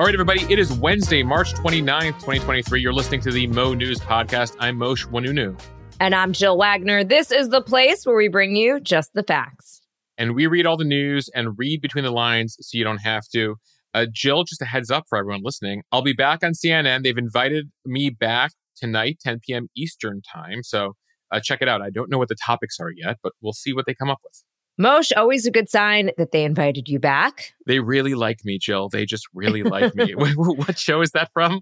All right, everybody, it is Wednesday, March 29th, 2023. You're listening to the Mo News Podcast. I'm Mosheh Oinounou. And I'm Jill Wagner. This is the place where we bring you just the facts. And we read all the news and read between the lines so you don't have to. Uh, Jill, just a heads up for everyone listening. I'll be back on CNN. They've invited me back tonight, 10 p.m. Eastern time. So uh, check it out. I don't know what the topics are yet, but we'll see what they come up with. Mosheh, always a good sign that they invited you back. They really like me, Jill. They just really like me. what show is that from?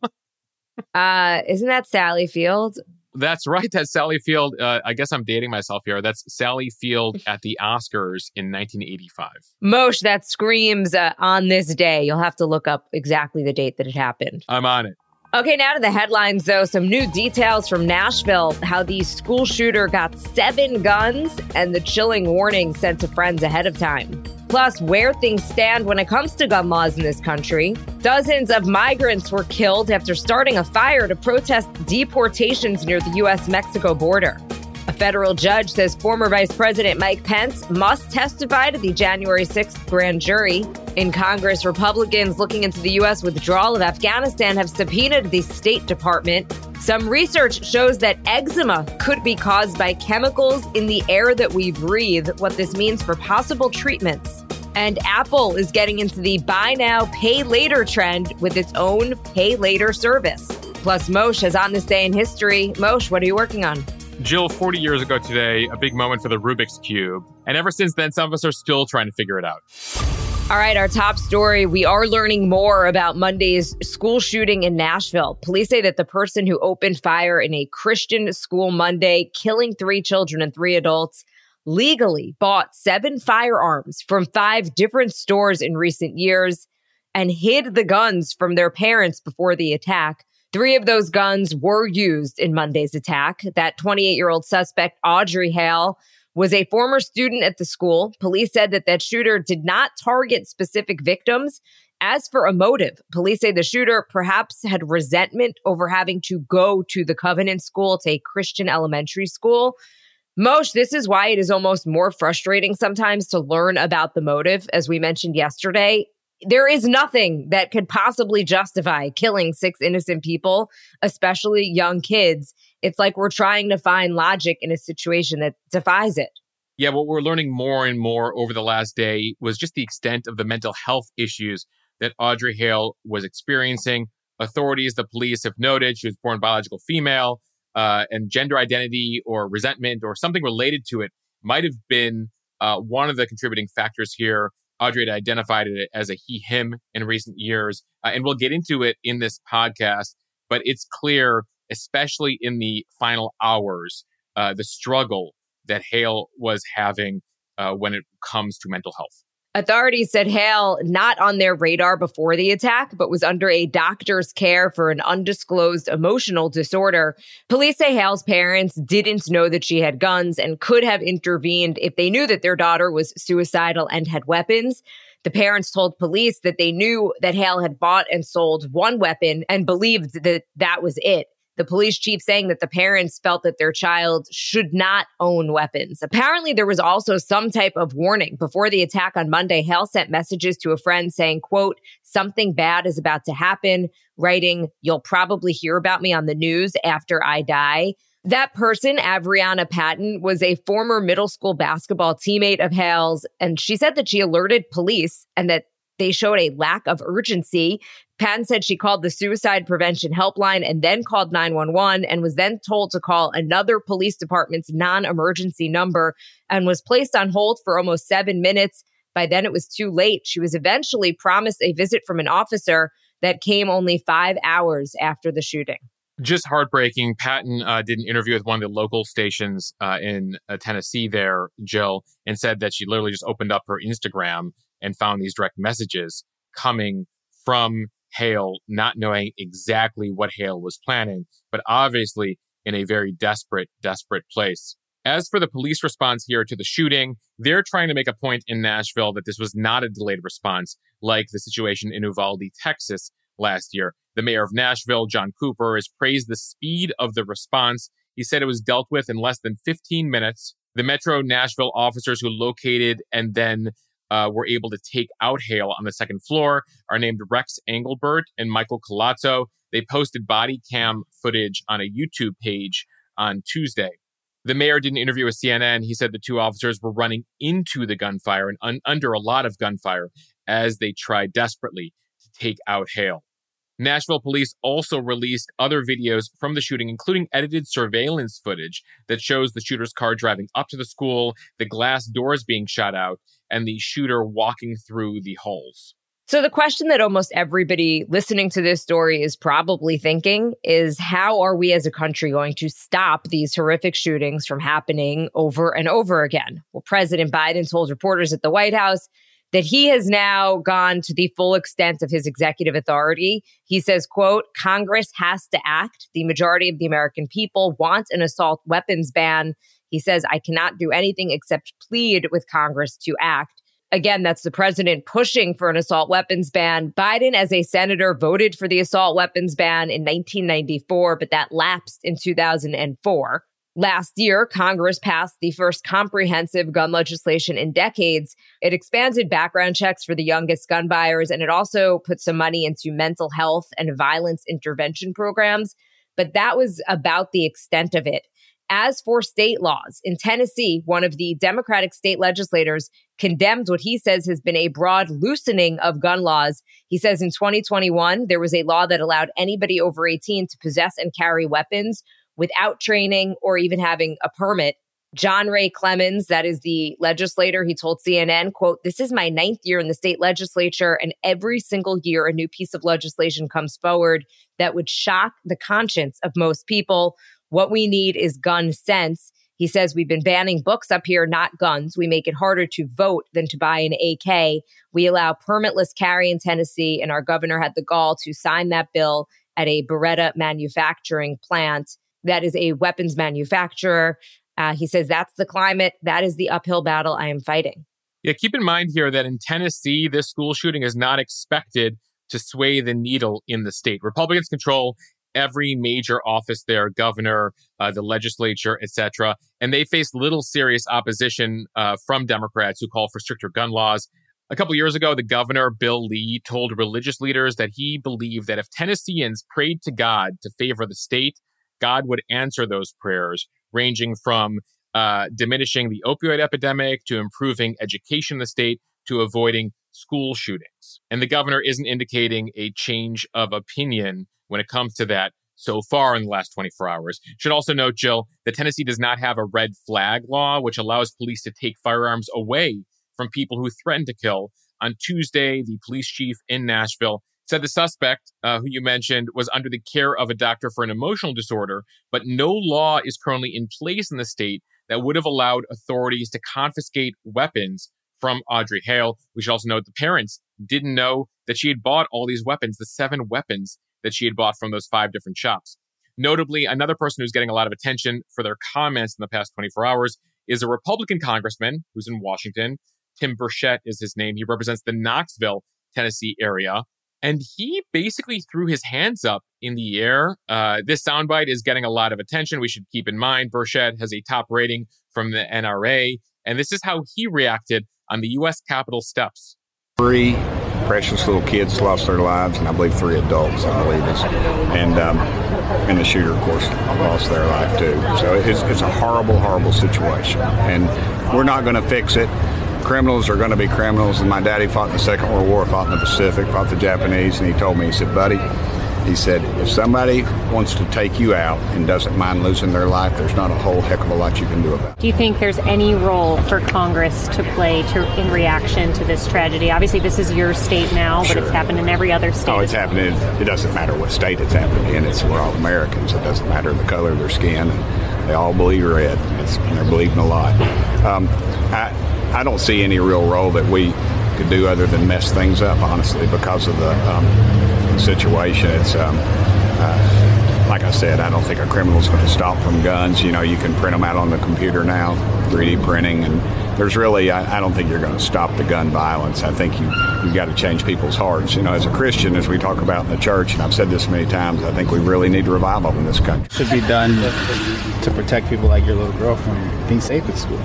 Uh, isn't that Sally Field? That's right. That's Sally Field. Uh, I guess I'm dating myself here. That's Sally Field at the Oscars in 1985. Mosheh, that screams uh, on this day. You'll have to look up exactly the date that it happened. I'm on it. Okay, now to the headlines, though. Some new details from Nashville how the school shooter got seven guns and the chilling warning sent to friends ahead of time. Plus, where things stand when it comes to gun laws in this country. Dozens of migrants were killed after starting a fire to protest deportations near the U.S. Mexico border. A federal judge says former Vice President Mike Pence must testify to the January 6th grand jury. In Congress, Republicans looking into the U.S. withdrawal of Afghanistan have subpoenaed the State Department. Some research shows that eczema could be caused by chemicals in the air that we breathe, what this means for possible treatments. And Apple is getting into the buy now, pay later trend with its own pay later service. Plus, Mosheh is on this day in history. Mosheh, what are you working on? Jill, 40 years ago today, a big moment for the Rubik's Cube. And ever since then, some of us are still trying to figure it out. All right, our top story. We are learning more about Monday's school shooting in Nashville. Police say that the person who opened fire in a Christian school Monday, killing three children and three adults, legally bought seven firearms from five different stores in recent years and hid the guns from their parents before the attack. Three of those guns were used in Monday's attack. That 28 year old suspect, Audrey Hale, was a former student at the school. Police said that that shooter did not target specific victims. As for a motive, police say the shooter perhaps had resentment over having to go to the Covenant School, it's a Christian elementary school. Mosheh, this is why it is almost more frustrating sometimes to learn about the motive. As we mentioned yesterday, there is nothing that could possibly justify killing six innocent people, especially young kids. It's like we're trying to find logic in a situation that defies it. Yeah, what we're learning more and more over the last day was just the extent of the mental health issues that Audrey Hale was experiencing. Authorities, the police have noted she was born biological female, uh, and gender identity or resentment or something related to it might have been uh, one of the contributing factors here. Audrey had identified it as a he, him in recent years. Uh, and we'll get into it in this podcast, but it's clear, especially in the final hours, uh, the struggle that Hale was having uh, when it comes to mental health. Authorities said Hale not on their radar before the attack, but was under a doctor's care for an undisclosed emotional disorder. Police say Hale's parents didn't know that she had guns and could have intervened if they knew that their daughter was suicidal and had weapons. The parents told police that they knew that Hale had bought and sold one weapon and believed that that was it. The police chief saying that the parents felt that their child should not own weapons. Apparently, there was also some type of warning before the attack on Monday. Hale sent messages to a friend saying, quote, something bad is about to happen, writing, you'll probably hear about me on the news after I die. That person, Averianna Patton, was a former middle school basketball teammate of Hale's, and she said that she alerted police and that they showed a lack of urgency. Patton said she called the suicide prevention helpline and then called 911 and was then told to call another police department's non emergency number and was placed on hold for almost seven minutes. By then, it was too late. She was eventually promised a visit from an officer that came only five hours after the shooting. Just heartbreaking. Patton uh, did an interview with one of the local stations uh, in uh, Tennessee there, Jill, and said that she literally just opened up her Instagram and found these direct messages coming from Hale, not knowing exactly what Hale was planning, but obviously in a very desperate, desperate place. As for the police response here to the shooting, they're trying to make a point in Nashville that this was not a delayed response like the situation in Uvalde, Texas last year. The mayor of Nashville, John Cooper, has praised the speed of the response. He said it was dealt with in less than 15 minutes. The Metro Nashville officers who located and then uh, were able to take out Hale on the second floor are named Rex Engelbert and Michael Collazo. They posted body cam footage on a YouTube page on Tuesday. The mayor did an interview with CNN. He said the two officers were running into the gunfire and un- under a lot of gunfire as they tried desperately to take out Hale. Nashville police also released other videos from the shooting, including edited surveillance footage that shows the shooter's car driving up to the school, the glass doors being shot out, and the shooter walking through the halls. So, the question that almost everybody listening to this story is probably thinking is how are we as a country going to stop these horrific shootings from happening over and over again? Well, President Biden told reporters at the White House that he has now gone to the full extent of his executive authority. He says, quote, Congress has to act. The majority of the American people want an assault weapons ban. He says, I cannot do anything except plead with Congress to act. Again, that's the president pushing for an assault weapons ban. Biden, as a senator, voted for the assault weapons ban in 1994, but that lapsed in 2004. Last year, Congress passed the first comprehensive gun legislation in decades. It expanded background checks for the youngest gun buyers, and it also put some money into mental health and violence intervention programs. But that was about the extent of it. As for state laws, in Tennessee, one of the Democratic state legislators condemned what he says has been a broad loosening of gun laws. He says in 2021, there was a law that allowed anybody over 18 to possess and carry weapons without training or even having a permit. John Ray Clemmons, that is the legislator, he told CNN, quote, This is my ninth year in the state legislature, and every single year a new piece of legislation comes forward that would shock the conscience of most people. What we need is gun sense. He says we've been banning books up here, not guns. We make it harder to vote than to buy an AK. We allow permitless carry in Tennessee, and our governor had the gall to sign that bill at a Beretta manufacturing plant that is a weapons manufacturer. Uh, he says that's the climate. That is the uphill battle I am fighting. Yeah, keep in mind here that in Tennessee, this school shooting is not expected to sway the needle in the state. Republicans control every major office there, governor, uh, the legislature, etc., and they face little serious opposition uh, from Democrats who call for stricter gun laws. A couple years ago, the governor, Bill Lee, told religious leaders that he believed that if Tennesseans prayed to God to favor the state, God would answer those prayers, ranging from uh, diminishing the opioid epidemic to improving education in the state to avoiding school shootings. And the governor isn't indicating a change of opinion when it comes to that so far in the last 24 hours. Should also note, Jill, that Tennessee does not have a red flag law, which allows police to take firearms away from people who threaten to kill. On Tuesday, the police chief in Nashville said the suspect, uh, who you mentioned, was under the care of a doctor for an emotional disorder, but no law is currently in place in the state that would have allowed authorities to confiscate weapons from Audrey Hale. We should also note the parents didn't know that she had bought all these weapons, the seven weapons that she had bought from those five different shops. Notably, another person who's getting a lot of attention for their comments in the past 24 hours is a Republican congressman who's in Washington. Tim Burchett is his name. He represents the Knoxville, Tennessee area. And he basically threw his hands up in the air. Uh, this soundbite is getting a lot of attention. We should keep in mind Burchett has a top rating from the NRA. And this is how he reacted on the U.S. Capitol steps. Three precious little kids lost their lives, and I believe three adults, I believe it's. And, um, and the shooter, of course, lost their life too. So it's, it's a horrible, horrible situation. And we're not going to fix it criminals are going to be criminals. And my daddy fought in the Second World War, fought in the Pacific, fought the Japanese, and he told me, he said, buddy, he said, if somebody wants to take you out and doesn't mind losing their life, there's not a whole heck of a lot you can do about it. Do you think there's any role for Congress to play to, in reaction to this tragedy? Obviously, this is your state now, but sure. it's happened in every other state. Oh, it's happening. It doesn't matter what state it's happening in. It's we're all Americans. It doesn't matter the color of their skin. They all believe red. It's, they're believing a lot. Um, I, I don't see any real role that we could do other than mess things up, honestly, because of the um, situation. It's um, uh, like I said, I don't think a criminal's going to stop from guns. You know, you can print them out on the computer now, 3D printing, and there's really, I, I don't think you're going to stop the gun violence. I think you you've got to change people's hearts. You know, as a Christian, as we talk about in the church, and I've said this many times, I think we really need revival in this country. Should be done to protect people like your little girl from being safe at school.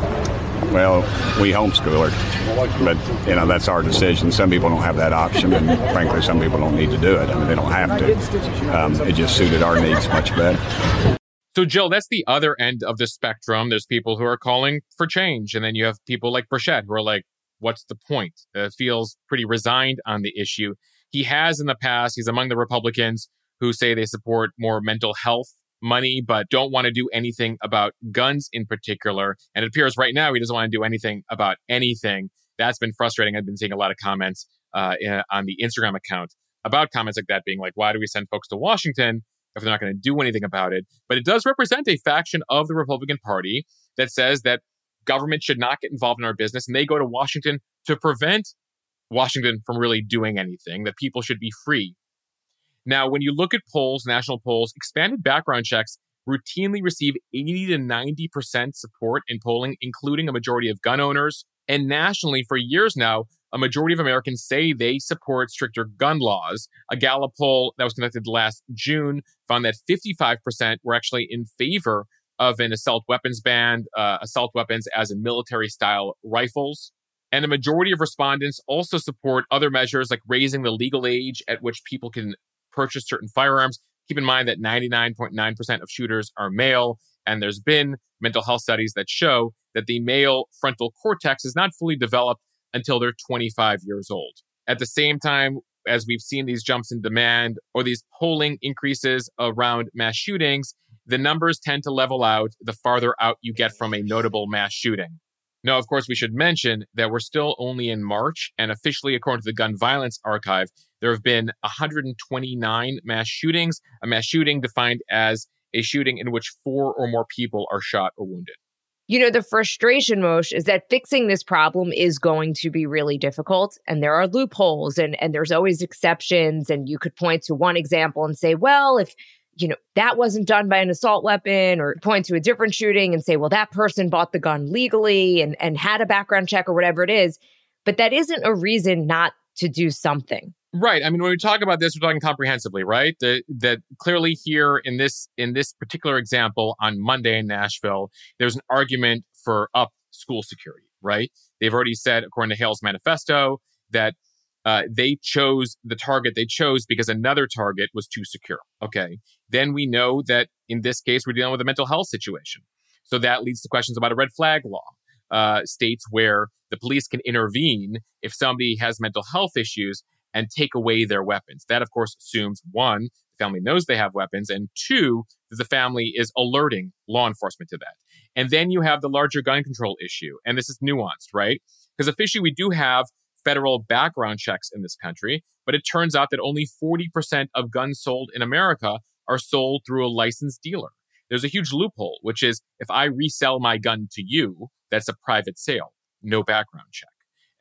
Well, we homeschool her, but you know that's our decision. Some people don't have that option, and frankly, some people don't need to do it. I mean, they don't have to. Um, it just suited our needs much better. So, Jill, that's the other end of the spectrum. There's people who are calling for change, and then you have people like Burchett who are like, "What's the point?" Uh, feels pretty resigned on the issue. He has in the past. He's among the Republicans who say they support more mental health money, but don't want to do anything about guns in particular. And it appears right now he doesn't want to do anything about anything. That's been frustrating. I've been seeing a lot of comments uh, on the Instagram account about comments like that being like, why do we send folks to Washington if they're not going to do anything about it? But it does represent a faction of the Republican Party that says that government should not get involved in our business. And they go to Washington to prevent Washington from really doing anything, that people should be free now, when you look at polls, national polls, expanded background checks routinely receive 80 to 90% support in polling, including a majority of gun owners. And nationally, for years now, a majority of Americans say they support stricter gun laws. A Gallup poll that was conducted last June found that 55% were actually in favor of an assault weapons ban, uh, assault weapons as in military style rifles. And a majority of respondents also support other measures like raising the legal age at which people can purchase certain firearms. Keep in mind that 99.9% of shooters are male, and there's been mental health studies that show that the male frontal cortex is not fully developed until they're 25 years old. At the same time, as we've seen these jumps in demand or these polling increases around mass shootings, the numbers tend to level out the farther out you get from a notable mass shooting. Now, of course, we should mention that we're still only in March, and officially, according to the Gun Violence Archive, there have been 129 mass shootings, a mass shooting defined as a shooting in which four or more people are shot or wounded. You know, the frustration, Mosheh, is that fixing this problem is going to be really difficult. And there are loopholes and, and there's always exceptions. And you could point to one example and say, well, if you know, that wasn't done by an assault weapon or point to a different shooting and say, well, that person bought the gun legally and, and had a background check or whatever it is. But that isn't a reason not to do something. Right. I mean, when we talk about this, we're talking comprehensively, right? That that clearly here in this in this particular example on Monday in Nashville, there's an argument for up school security, right? They've already said, according to Hale's manifesto, that uh, they chose the target they chose because another target was too secure. Okay. Then we know that in this case, we're dealing with a mental health situation. So that leads to questions about a red flag law. Uh, states where the police can intervene if somebody has mental health issues and take away their weapons. That, of course, assumes one, the family knows they have weapons, and two, that the family is alerting law enforcement to that. And then you have the larger gun control issue. And this is nuanced, right? Because officially, we do have federal background checks in this country, but it turns out that only 40% of guns sold in America are sold through a licensed dealer. There's a huge loophole, which is if I resell my gun to you, that's a private sale, no background check.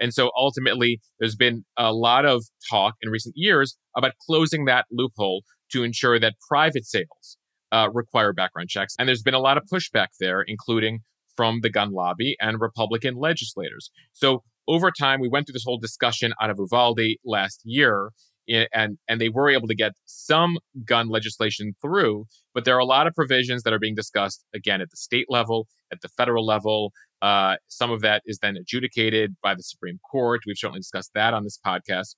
And so ultimately, there's been a lot of talk in recent years about closing that loophole to ensure that private sales uh, require background checks. And there's been a lot of pushback there, including from the gun lobby and Republican legislators. So over time, we went through this whole discussion out of Uvalde last year, and and they were able to get some gun legislation through, but there are a lot of provisions that are being discussed again at the state level, at the federal level. Uh, some of that is then adjudicated by the Supreme Court. We've certainly discussed that on this podcast.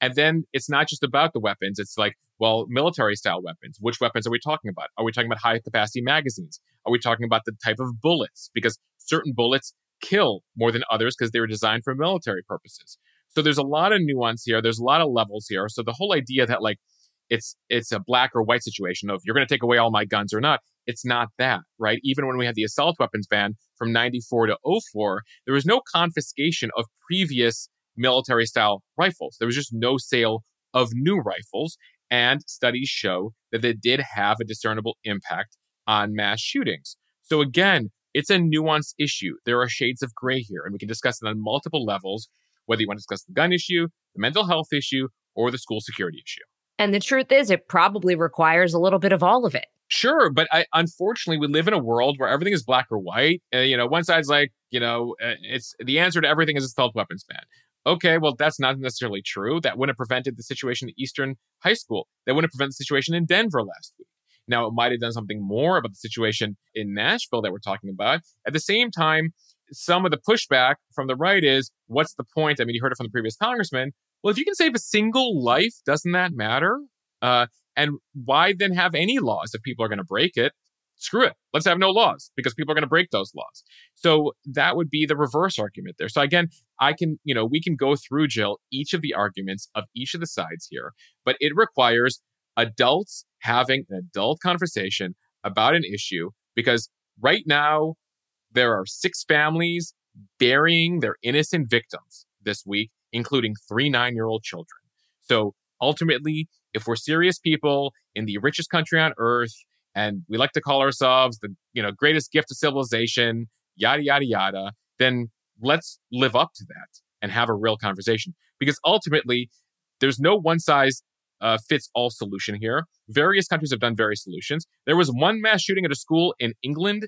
And then it's not just about the weapons. It's like, well, military style weapons. Which weapons are we talking about? Are we talking about high capacity magazines? Are we talking about the type of bullets? Because certain bullets kill more than others because they were designed for military purposes. So there's a lot of nuance here. There's a lot of levels here. So the whole idea that like it's it's a black or white situation of you're going to take away all my guns or not, it's not that, right? Even when we had the assault weapons ban from 94 to 04, there was no confiscation of previous military style rifles. There was just no sale of new rifles. And studies show that they did have a discernible impact on mass shootings. So again, it's a nuanced issue. There are shades of gray here, and we can discuss it on multiple levels, whether you want to discuss the gun issue, the mental health issue, or the school security issue. And the truth is, it probably requires a little bit of all of it. Sure, but I, unfortunately, we live in a world where everything is black or white. Uh, you know, one side's like, you know, uh, it's the answer to everything is assault weapons ban. Okay, well, that's not necessarily true. That wouldn't have prevented the situation at Eastern High School. That wouldn't have prevented the situation in Denver last week. Now, it might have done something more about the situation in Nashville that we're talking about. At the same time, some of the pushback from the right is what's the point? I mean, you heard it from the previous congressman. Well, if you can save a single life, doesn't that matter? Uh, and why then have any laws if people are going to break it? Screw it. Let's have no laws because people are going to break those laws. So that would be the reverse argument there. So again, I can, you know, we can go through, Jill, each of the arguments of each of the sides here, but it requires adults having an adult conversation about an issue because right now there are six families burying their innocent victims this week, including three nine year old children. So ultimately, if we're serious people in the richest country on earth, and we like to call ourselves the you know greatest gift of civilization, yada yada yada, then let's live up to that and have a real conversation. Because ultimately, there's no one size uh, fits all solution here. Various countries have done various solutions. There was one mass shooting at a school in England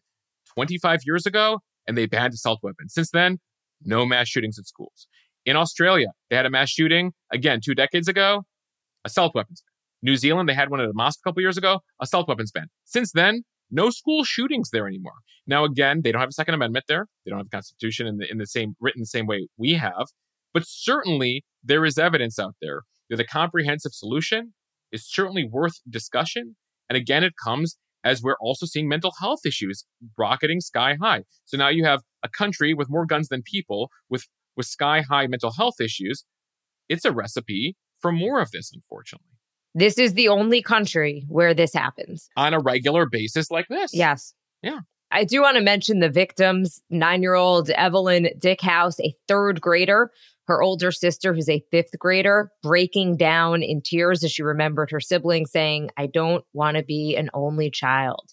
25 years ago, and they banned assault weapons. Since then, no mass shootings at schools. In Australia, they had a mass shooting, again, two decades ago, assault weapons ban. New Zealand, they had one at a mosque a couple years ago, assault weapons ban. Since then, no school shootings there anymore. Now, again, they don't have a Second Amendment there. They don't have a Constitution in the, in the same written the same way we have. But certainly, there is evidence out there that a comprehensive solution is certainly worth discussion. And again, it comes as we're also seeing mental health issues rocketing sky high. So now you have a country with more guns than people with, with sky high mental health issues. It's a recipe for more of this, unfortunately. This is the only country where this happens on a regular basis like this. Yes. Yeah. I do want to mention the victims nine year old Evelyn Dieckhaus, a third grader her older sister, who's a fifth grader, breaking down in tears as she remembered her sibling saying, I don't want to be an only child.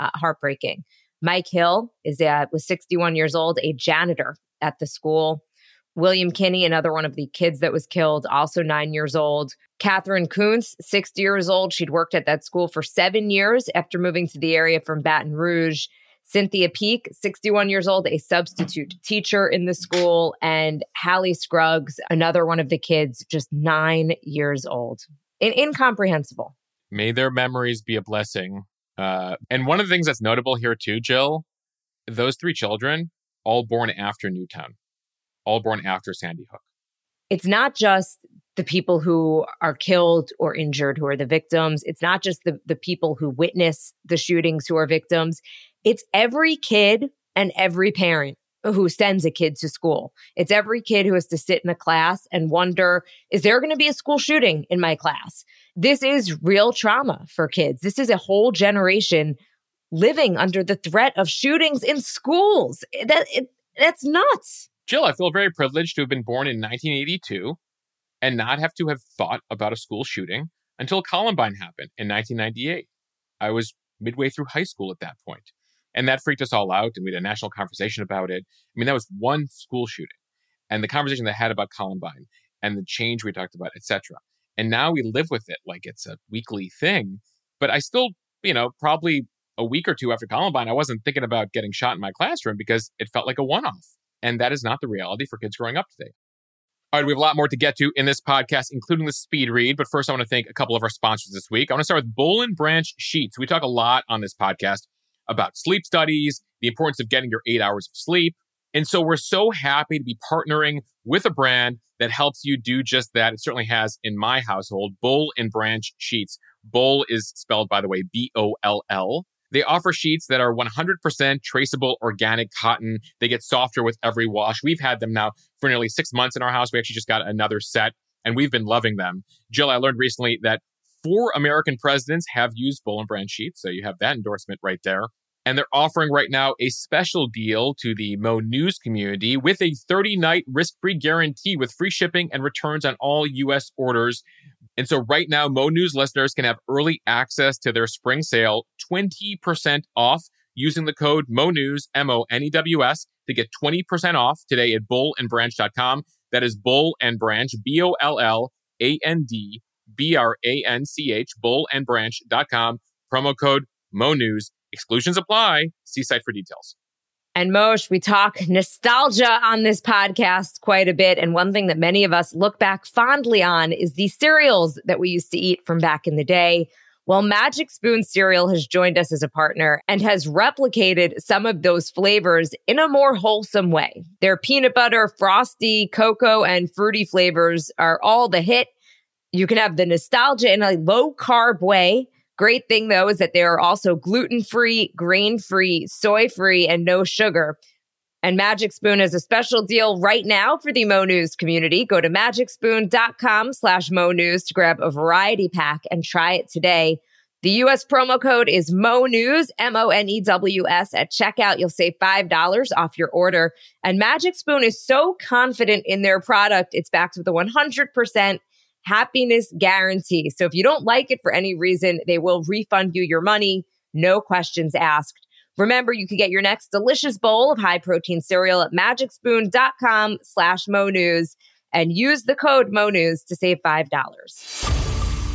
Uh, heartbreaking. Mike Hill is uh, was 61 years old, a janitor at the school. William Kinney, another one of the kids that was killed, also nine years old. Katherine Koonce, 60 years old. She'd worked at that school for seven years after moving to the area from Baton Rouge. Cynthia Peak, 61 years old, a substitute teacher in the school, and Hallie Scruggs, another one of the kids, just nine years old. In- incomprehensible. May their memories be a blessing. Uh, and one of the things that's notable here, too, Jill, those three children, all born after Newtown, all born after Sandy Hook. It's not just the people who are killed or injured who are the victims. It's not just the, the people who witness the shootings who are victims. It's every kid and every parent who sends a kid to school. It's every kid who has to sit in a class and wonder, is there going to be a school shooting in my class? This is real trauma for kids. This is a whole generation living under the threat of shootings in schools. Eh, that it, that's nuts. Jill, I feel very privileged to have been born in 1982 and not have to have thought about a school shooting until Columbine happened in 1998. I was midway through high school at that point. And that freaked us all out. And we had a national conversation about it. I mean, that was one school shooting and the conversation they had about Columbine and the change we talked about, etc. And now we live with it like it's a weekly thing. But I still, you know, probably a week or two after Columbine, I wasn't thinking about getting shot in my classroom because it felt like a one off. And that is not the reality for kids growing up today. All right, we have a lot more to get to in this podcast, including the speed read. But first, I want to thank a couple of our sponsors this week. I want to start with Boll and Branch Sheets. We talk a lot on this podcast about sleep studies, the importance of getting your eight hours of sleep. And so we're so happy to be partnering with a brand that helps you do just that. It certainly has in my household, Boll and Branch Sheets. Boll is spelled, by the way, B O L L. They offer sheets that are 100% traceable organic cotton. They get softer with every wash. We've had them now for nearly six months in our house. We actually just got another set and we've been loving them. Jill, I learned recently that four American presidents have used Boll and Branch sheets. So you have that endorsement right there. And they're offering right now a special deal to the Mo News community with a 30 night risk free guarantee with free shipping and returns on all U.S. orders. And so right now, Mo News listeners can have early access to their spring sale, 20% off using the code MONEWS, M O N E W S, to get 20% off today at bollandbranch.com. That is Boll and Branch, B O L L A N D B R A N C H, bollandbranch.com. Promo code MONEWS. Exclusions apply. See site for details. And Mosh, we talk nostalgia on this podcast quite a bit. And one thing that many of us look back fondly on is the cereals that we used to eat from back in the day. Well, Magic Spoon cereal has joined us as a partner and has replicated some of those flavors in a more wholesome way. Their peanut butter, frosty, cocoa, and fruity flavors are all the hit. You can have the nostalgia in a low carb way. Great thing though is that they are also gluten free, grain free, soy free, and no sugar. And Magic Spoon has a special deal right now for the Mo News community. Go to magicspoon.com slash Mo News to grab a variety pack and try it today. The US promo code is Mo News, M O N E W S. At checkout, you'll save $5 off your order. And Magic Spoon is so confident in their product, it's backed with a 100% happiness guarantee. So if you don't like it for any reason, they will refund you your money, no questions asked. Remember, you can get your next delicious bowl of high protein cereal at magicspoon.com slash monews and use the code monews to save $5.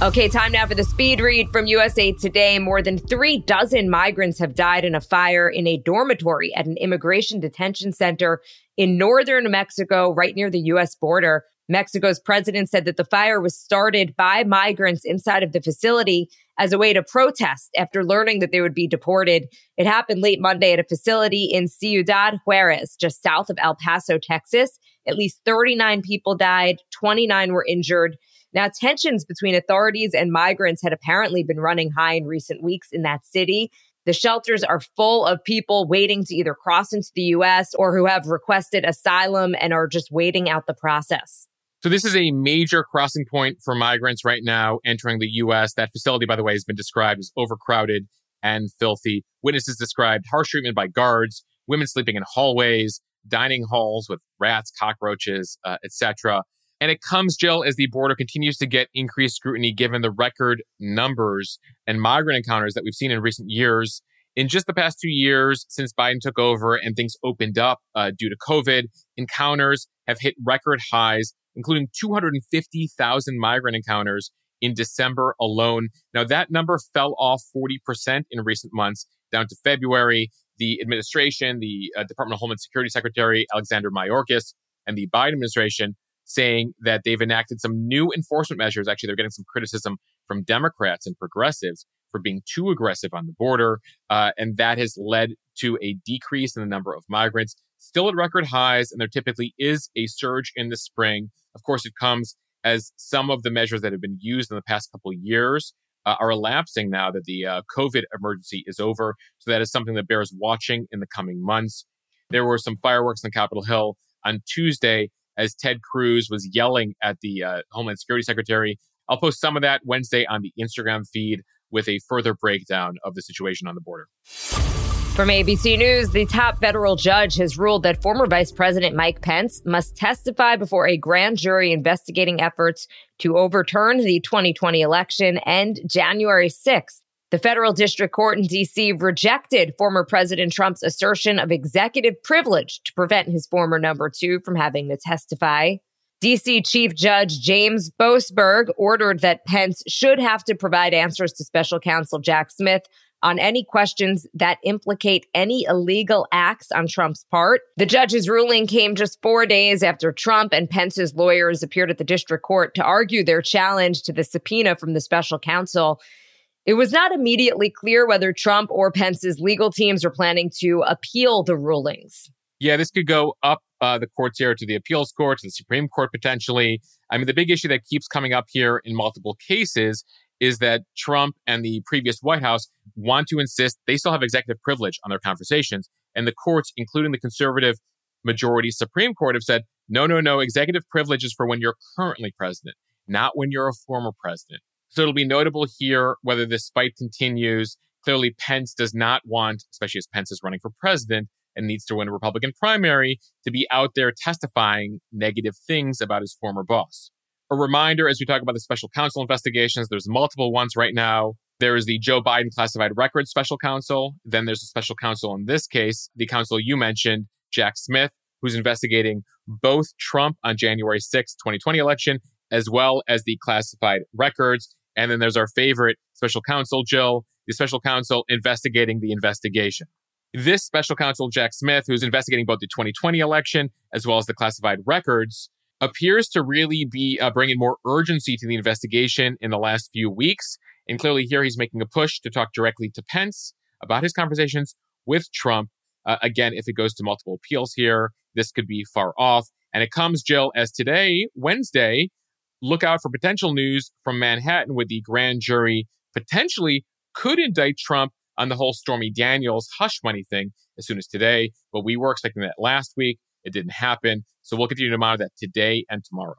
Okay, time now for the speed read from USA Today. More than three dozen migrants have died in a fire in a dormitory at an immigration detention center in northern Mexico, right near the U.S. border. Mexico's president said that the fire was started by migrants inside of the facility as a way to protest after learning that they would be deported. It happened late Monday at a facility in Ciudad Juarez, just south of El Paso, Texas. At least 39 people died, 29 were injured. Now, tensions between authorities and migrants had apparently been running high in recent weeks in that city. The shelters are full of people waiting to either cross into the US or who have requested asylum and are just waiting out the process. So this is a major crossing point for migrants right now entering the U.S. That facility, by the way, has been described as overcrowded and filthy. Witnesses described harsh treatment by guards, women sleeping in hallways, dining halls with rats, cockroaches, uh, etc. And it comes, Jill, as the border continues to get increased scrutiny given the record numbers and migrant encounters that we've seen in recent years. In just the past two years since Biden took over and things opened up uh, due to COVID, encounters have hit record highs including 250,000 migrant encounters in December alone. Now, that number fell off 40% in recent months down to February. The administration, the uh, Department of Homeland Security Secretary Alexander Mayorkas, and the Biden administration saying that they've enacted some new enforcement measures. Actually, they're getting some criticism from Democrats and progressives for being too aggressive on the border. Uh, and that has led to a decrease in the number of migrants, still at record highs. And there typically is a surge in the spring. Of course, it comes as some of the measures that have been used in the past couple of years uh, are elapsing now that the uh, COVID emergency is over. So that is something that bears watching in the coming months. There were some fireworks on Capitol Hill on Tuesday as Ted Cruz was yelling at the uh, Homeland Security Secretary. I'll post some of that Wednesday on the Instagram feed with a further breakdown of the situation on the border. From ABC News, the top federal judge has ruled that former Vice President Mike Pence must testify before a grand jury investigating efforts to overturn the 2020 election and January 6th. The federal district court in D.C. rejected former President Trump's assertion of executive privilege to prevent his former number two from having to testify. DC Chief Judge James Boasberg ordered that Pence should have to provide answers to special counsel Jack Smith on any questions that implicate any illegal acts on Trump's part. The judge's ruling came just four days after Trump and Pence's lawyers appeared at the district court to argue their challenge to the subpoena from the special counsel. It was not immediately clear whether Trump or Pence's legal teams are planning to appeal the rulings. Yeah, this could go up uh, the courts here to the appeals court, to the Supreme Court potentially. I mean, the big issue that keeps coming up here in multiple cases is that Trump and the previous White House want to insist they still have executive privilege on their conversations. And the courts, including the conservative majority Supreme Court, have said, no, no, no, executive privilege is for when you're currently president, not when you're a former president. So it'll be notable here whether this fight continues. Clearly, Pence does not want, especially as Pence is running for president and needs to win a Republican primary, to be out there testifying negative things about his former boss a reminder as we talk about the special counsel investigations, there's multiple ones right now. There is the Joe Biden classified records special counsel. Then there's a special counsel in this case, the counsel you mentioned, Jack Smith, who's investigating both Trump on January 6th, 2020 election, as well as the classified records. And then there's our favorite special counsel, Jill, the special counsel investigating the investigation. This special counsel, Jack Smith, who's investigating both the 2020 election as well as the classified records, appears to really be uh, bringing more urgency to the investigation in the last few weeks. And clearly, here he's making a push to talk directly to Pence about his conversations with Trump. Uh, again, if it goes to multiple appeals here, this could be far off. And it comes, Jill, as today, Wednesday, look out for potential news from Manhattan with the grand jury potentially could indict Trump on the whole Stormy Daniels hush money thing as soon as today. But we were expecting that last week. It didn't happen. So we'll continue to monitor that today and tomorrow.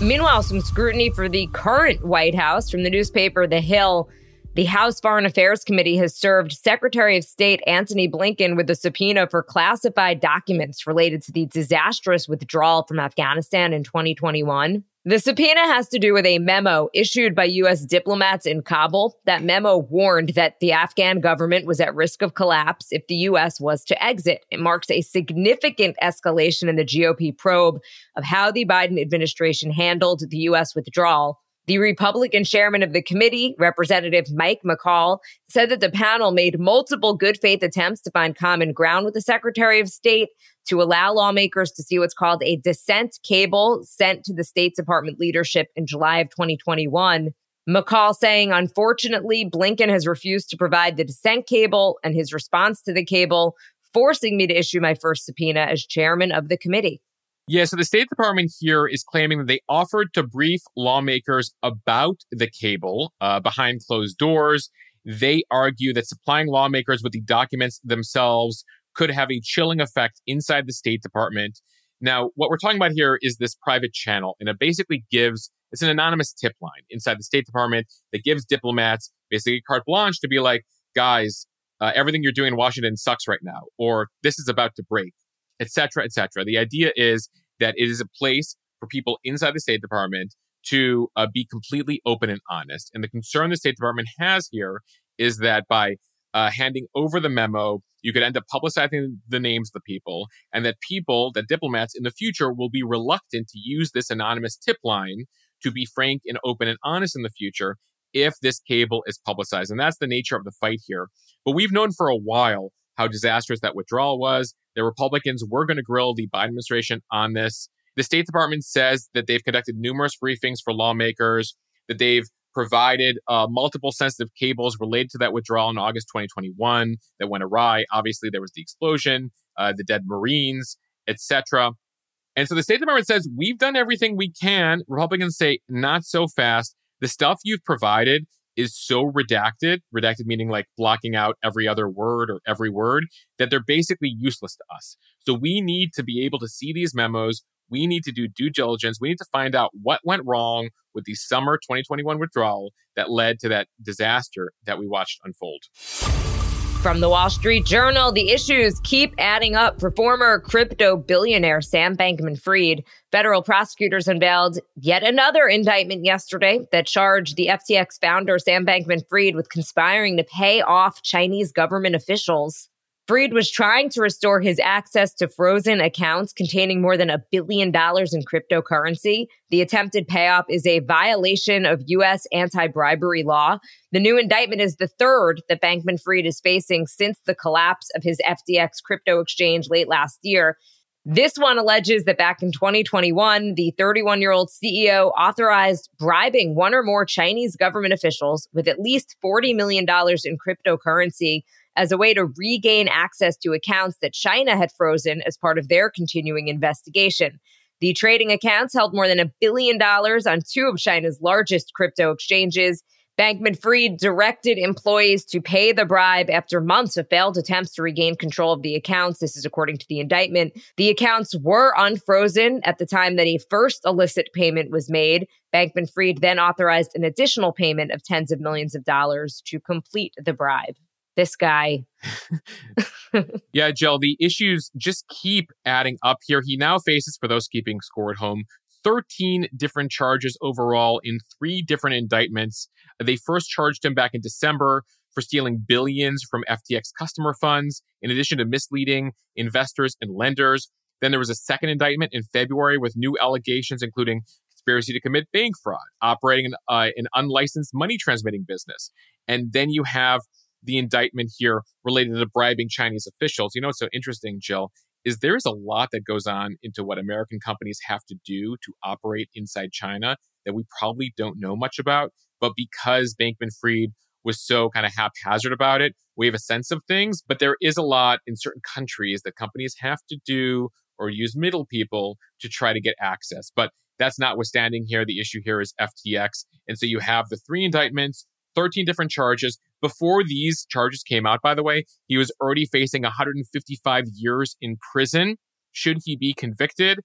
Meanwhile, some scrutiny for the current White House from the newspaper The Hill. The House Foreign Affairs Committee has served Secretary of State Antony Blinken with a subpoena for classified documents related to the disastrous withdrawal from Afghanistan in 2021. The subpoena has to do with a memo issued by U.S. diplomats in Kabul. That memo warned that the Afghan government was at risk of collapse if the U.S. was to exit. It marks a significant escalation in the GOP probe of how the Biden administration handled the U.S. withdrawal. The Republican chairman of the committee, Representative Mike McCaul, said that the panel made multiple good faith attempts to find common ground with the Secretary of State to allow lawmakers to see what's called a dissent cable sent to the State Department leadership in July of 2021. McCaul saying, unfortunately, Blinken has refused to provide the dissent cable and his response to the cable, forcing me to issue my first subpoena as chairman of the committee. Yeah, so the State Department here is claiming that they offered to brief lawmakers about the cable uh, behind closed doors. They argue that supplying lawmakers with the documents themselves could have a chilling effect inside the State Department. Now, what we're talking about here is this private channel, and it basically gives it's an anonymous tip line inside the State Department that gives diplomats basically carte blanche to be like, guys, uh, everything you're doing in Washington sucks right now, or this is about to break, etc., etc. The idea is that it is a place for people inside the State Department to uh, be completely open and honest. And the concern the State Department has here is that by uh, handing over the memo, you could end up publicizing the names of the people, and that people, that diplomats in the future will be reluctant to use this anonymous tip line to be frank and open and honest in the future if this cable is publicized. And that's the nature of the fight here. But we've known for a while how disastrous that withdrawal was. The Republicans were going to grill the Biden administration on this. The State Department says that they've conducted numerous briefings for lawmakers, that they've provided uh, multiple sensitive cables related to that withdrawal in August 2021 that went awry. Obviously, there was the explosion, uh, the dead Marines, etc. And so the State Department says we've done everything we can. Republicans say not so fast. The stuff you've provided is so redacted, redacted meaning like blocking out every other word or every word, that they're basically useless to us. So we need to be able to see these memos. We need to do due diligence. We need to find out what went wrong, with the summer 2021 withdrawal that led to that disaster that we watched unfold. From the Wall Street Journal, the issues keep adding up for former crypto billionaire Sam Bankman Fried. Federal prosecutors unveiled yet another indictment yesterday that charged the FTX founder Sam Bankman Fried with conspiring to pay off Chinese government officials. Fried was trying to restore his access to frozen accounts containing more than a billion dollars in cryptocurrency. The attempted payoff is a violation of U.S. anti bribery law. The new indictment is the third that Bankman Fried is facing since the collapse of his FTX crypto exchange late last year. This one alleges that back in 2021, the 31 year old CEO authorized bribing one or more Chinese government officials with at least $40 million in cryptocurrency as a way to regain access to accounts that China had frozen as part of their continuing investigation. The trading accounts held more than a billion dollars on two of China's largest crypto exchanges. Bankman Fried directed employees to pay the bribe after months of failed attempts to regain control of the accounts. This is according to the indictment. The accounts were unfrozen at the time that a first illicit payment was made. Bankman Fried then authorized an additional payment of tens of millions of dollars to complete the bribe this guy. yeah, Jill, the issues just keep adding up here. He now faces, for those keeping score at home, 13 different charges overall in three different indictments. They first charged him back in December for stealing billions from FTX customer funds, in addition to misleading investors and lenders. Then there was a second indictment in February with new allegations, including conspiracy to commit bank fraud, operating an, uh, an unlicensed money transmitting business. And then you have the indictment here related to bribing Chinese officials. You know what's so interesting, Jill, is there is a lot that goes on into what American companies have to do to operate inside China that we probably don't know much about. But because Bankman Fried was so kind of haphazard about it, we have a sense of things. But there is a lot in certain countries that companies have to do or use middle people to try to get access. But that's notwithstanding here. The issue here is FTX. And so you have the three indictments, 13 different charges. Before these charges came out, by the way, he was already facing 155 years in prison should he be convicted.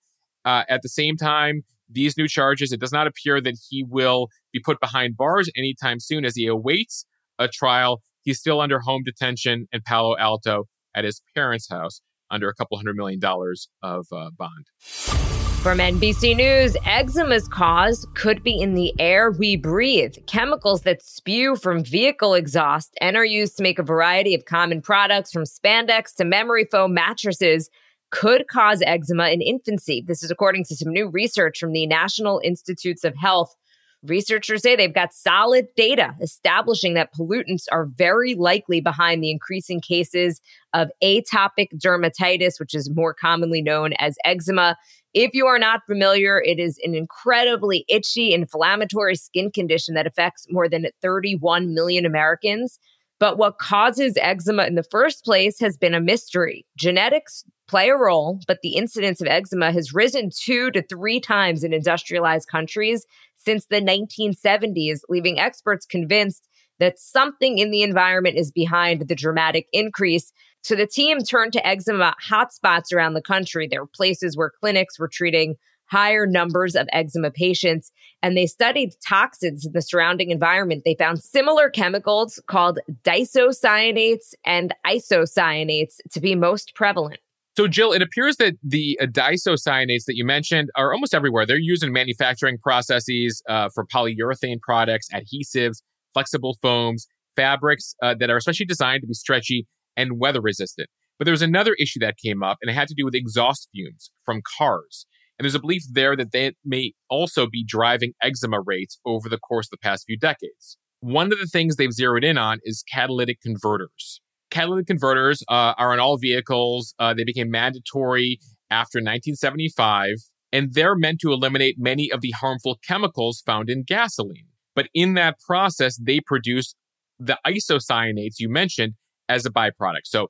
Uh, at the same time, these new charges, it does not appear that he will be put behind bars anytime soon as he awaits a trial. He's still under home detention in Palo Alto at his parents' house under a couple hundred million dollars of uh, bond. From NBC News, eczema's cause could be in the air we breathe. Chemicals that spew from vehicle exhaust and are used to make a variety of common products from spandex to memory foam mattresses could cause eczema in infancy. This is according to some new research from the National Institutes of Health. Researchers say they've got solid data establishing that pollutants are very likely behind the increasing cases of atopic dermatitis, which is more commonly known as eczema. If you are not familiar, it is an incredibly itchy, inflammatory skin condition that affects more than 31 million Americans. But what causes eczema in the first place has been a mystery. Genetics play a role, but the incidence of eczema has risen two to three times in industrialized countries since the 1970s, leaving experts convinced that something in the environment is behind the dramatic increase. So the team turned to eczema hotspots around the country. There were places where clinics were treating higher numbers of eczema patients, and they studied toxins in the surrounding environment. They found similar chemicals called diisocyanates and isocyanates to be most prevalent. So, Jill, it appears that the uh, diisocyanates that you mentioned are almost everywhere. They're used in manufacturing processes uh, for polyurethane products, adhesives, flexible foams, fabrics uh, that are especially designed to be stretchy and weather resistant. But there was another issue that came up, and it had to do with exhaust fumes from cars. And there's a belief there that they may also be driving eczema rates over the course of the past few decades. One of the things they've zeroed in on is catalytic converters catalytic converters uh, are on all vehicles. Uh, they became mandatory after 1975, and they're meant to eliminate many of the harmful chemicals found in gasoline. But in that process, they produce the isocyanates you mentioned as a byproduct. So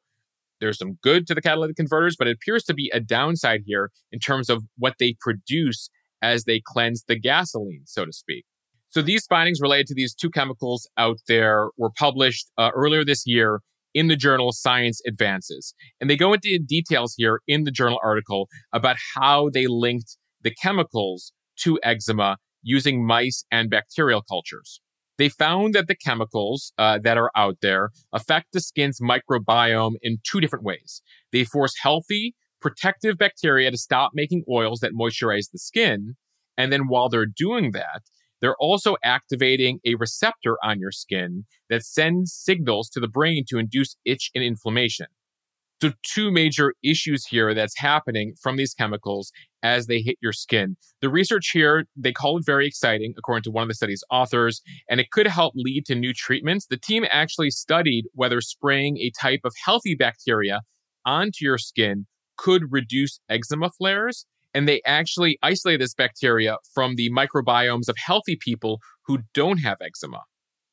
there's some good to the catalytic converters, but it appears to be a downside here in terms of what they produce as they cleanse the gasoline, so to speak. So these findings related to these two chemicals out there were published uh, earlier this year in the journal Science Advances. And they go into details here in the journal article about how they linked the chemicals to eczema using mice and bacterial cultures. They found that the chemicals uh, that are out there affect the skin's microbiome in two different ways. They force healthy, protective bacteria to stop making oils that moisturize the skin. And then while they're doing that, they're also activating a receptor on your skin that sends signals to the brain to induce itch and inflammation. So, two major issues here that's happening from these chemicals as they hit your skin. The research here, they call it very exciting, according to one of the study's authors, and it could help lead to new treatments. The team actually studied whether spraying a type of healthy bacteria onto your skin could reduce eczema flares and they actually isolate this bacteria from the microbiomes of healthy people who don't have eczema.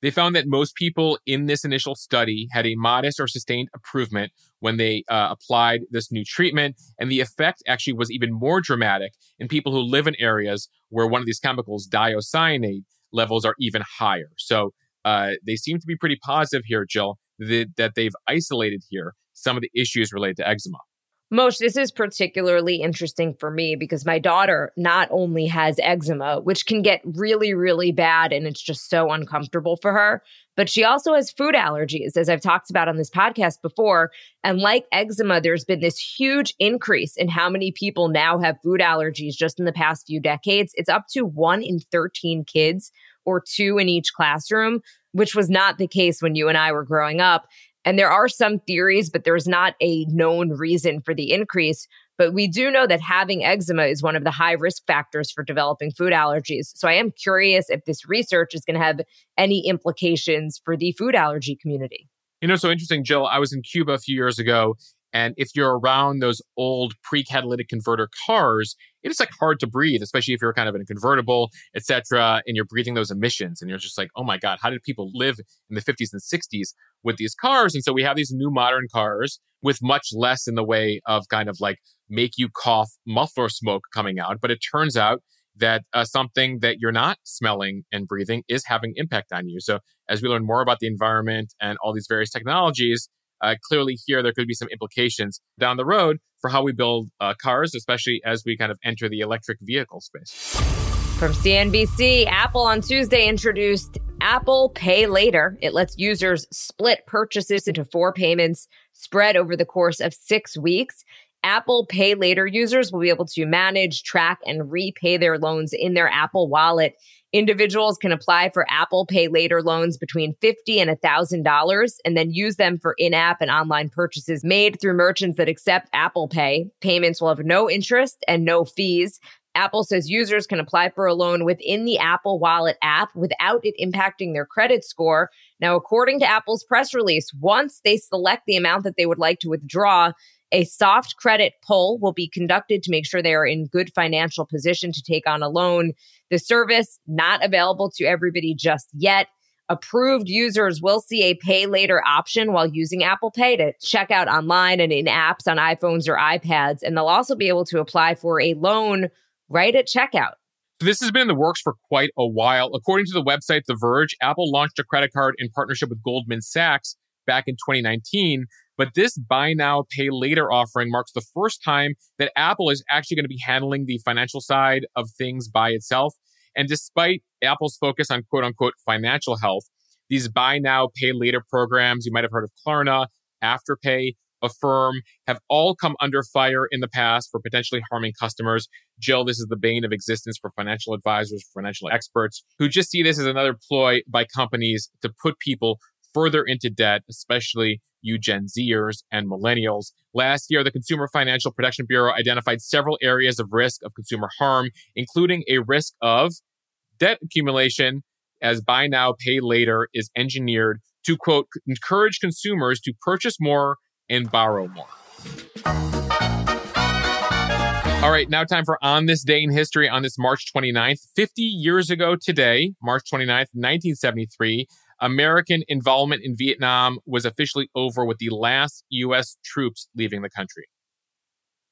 They found that most people in this initial study had a modest or sustained improvement when they uh, applied this new treatment. And the effect actually was even more dramatic in people who live in areas where one of these chemicals, diisocyanate, levels are even higher. So uh, they seem to be pretty positive here, Jill, that, that they've isolated here some of the issues related to eczema. Mosheh, this is particularly interesting for me because my daughter not only has eczema, which can get really, really bad and it's just so uncomfortable for her, but she also has food allergies, as I've talked about on this podcast before. And like eczema, there's been this huge increase in how many people now have food allergies just in the past few decades. It's up to one in 13 kids or two in each classroom, which was not the case when you and I were growing up. And there are some theories, but there's not a known reason for the increase. But we do know that having eczema is one of the high risk factors for developing food allergies. So I am curious if this research is going to have any implications for the food allergy community. You know, so interesting, Jill. I was in Cuba a few years ago, And if you're around those old pre-catalytic converter cars, it is like hard to breathe, especially if you're kind of in a convertible, etc., and you're breathing those emissions, and you're just like, oh my god, how did people live in the 50s and 60s with these cars? And so we have these new modern cars with much less in the way of kind of like make you cough muffler smoke coming out. But it turns out that uh, something that you're not smelling and breathing is having impact on you. So as we learn more about the environment and all these various technologies, uh, clearly here there could be some implications down the road for how we build uh, cars, especially as we kind of enter the electric vehicle space. From CNBC, Apple on Tuesday introduced Apple Pay Later. It lets users split purchases into four payments spread over the course of six weeks. Apple Pay Later users will be able to manage, track, and repay their loans in their Apple wallet. Individuals can apply for Apple Pay Later loans between 50 and $1,000 and then use them for in app and online purchases made through merchants that accept Apple Pay. Payments will have no interest and no fees. Apple says users can apply for a loan within the Apple Wallet app without it impacting their credit score. Now, according to Apple's press release, once they select the amount that they would like to withdraw, a soft credit pull will be conducted to make sure they are in good financial position to take on a loan. The service not available to everybody just yet. Approved users will see a pay later option while using Apple Pay to check out online and in apps on iPhones or iPads. And they'll also be able to apply for a loan right at checkout. This has been in the works for quite a while. According to the website The Verge, Apple launched a credit card in partnership with Goldman Sachs back in 2019. But this buy now, pay later offering marks the first time that Apple is actually going to be handling the financial side of things by itself. And despite Apple's focus on quote unquote financial health, these buy now, pay later programs, you might have heard of Klarna, Afterpay, Affirm, have all come under fire in the past for potentially harming customers. Jill, this is the bane of existence for financial advisors, financial experts who just see this as another ploy by companies to put people further into debt, especially you Gen Zers and millennials. Last year, the Consumer Financial Protection Bureau identified several areas of risk of consumer harm, including a risk of debt accumulation as buy now, pay later is engineered to quote, encourage consumers to purchase more and borrow more. All right, now time for On This Day in History on this March 29th. 50 years ago today, March 29th, 1973, American involvement in Vietnam was officially over with the last U.S. troops leaving the country.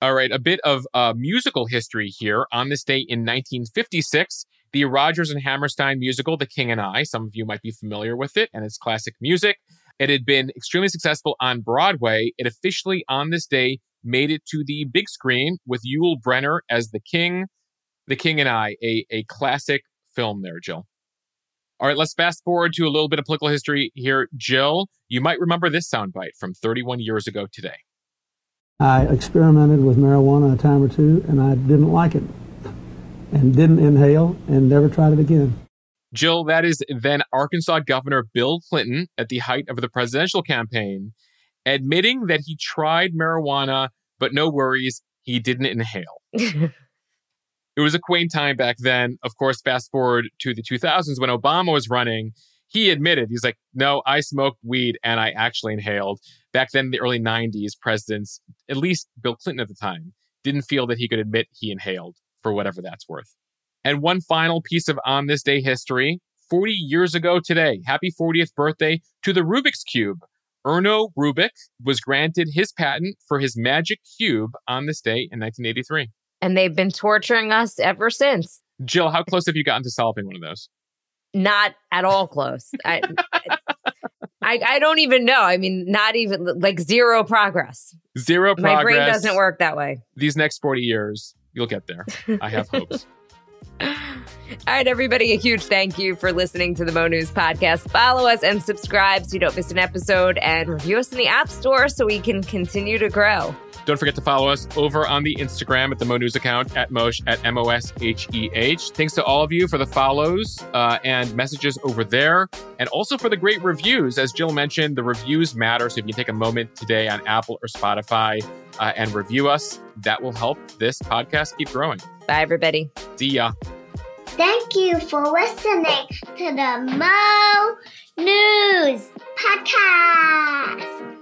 All right, a bit of uh, musical history here. On this day in 1956, the Rodgers and Hammerstein musical, The King and I, some of you might be familiar with it and its classic music. It had been extremely successful on Broadway. It officially, on this day, made it to the big screen with Yul Brynner as the King, The King and I, a, a classic film there, Jill. All right, let's fast forward to a little bit of political history here. Jill, you might remember this soundbite from 31 years ago today. I experimented with marijuana a time or two and I didn't like it and didn't inhale and never tried it again. Jill, that is then Arkansas Governor Bill Clinton at the height of the presidential campaign, admitting that he tried marijuana, but no worries, he didn't inhale. it was a quaint time back then. Of course, fast forward to the 2000s when Obama was running, he admitted, he's like, no, I smoked weed and I actually inhaled. Back then in the early 90s, presidents, at least Bill Clinton at the time, didn't feel that he could admit he inhaled for whatever that's worth. And one final piece of on this day history 40 years ago today, happy 40th birthday to the Rubik's Cube. Erno Rubik was granted his patent for his magic cube on this day in 1983. And they've been torturing us ever since. Jill, how close have you gotten to solving one of those? Not at all close. I, I, I don't even know. I mean, not even like zero progress. Zero progress. My brain doesn't work that way. These next 40 years, you'll get there. I have hopes. All right, everybody, a huge thank you for listening to the Mo News podcast. Follow us and subscribe so you don't miss an episode and review us in the App Store so we can continue to grow. Don't forget to follow us over on the Instagram at the Mo News account at Mosheh at M O S H E H. Thanks to all of you for the follows uh, and messages over there, and also for the great reviews. As Jill mentioned, the reviews matter. So if you take a moment today on Apple or Spotify uh, and review us, that will help this podcast keep growing. Bye, everybody. See ya. Thank you for listening to the Mo News Podcast.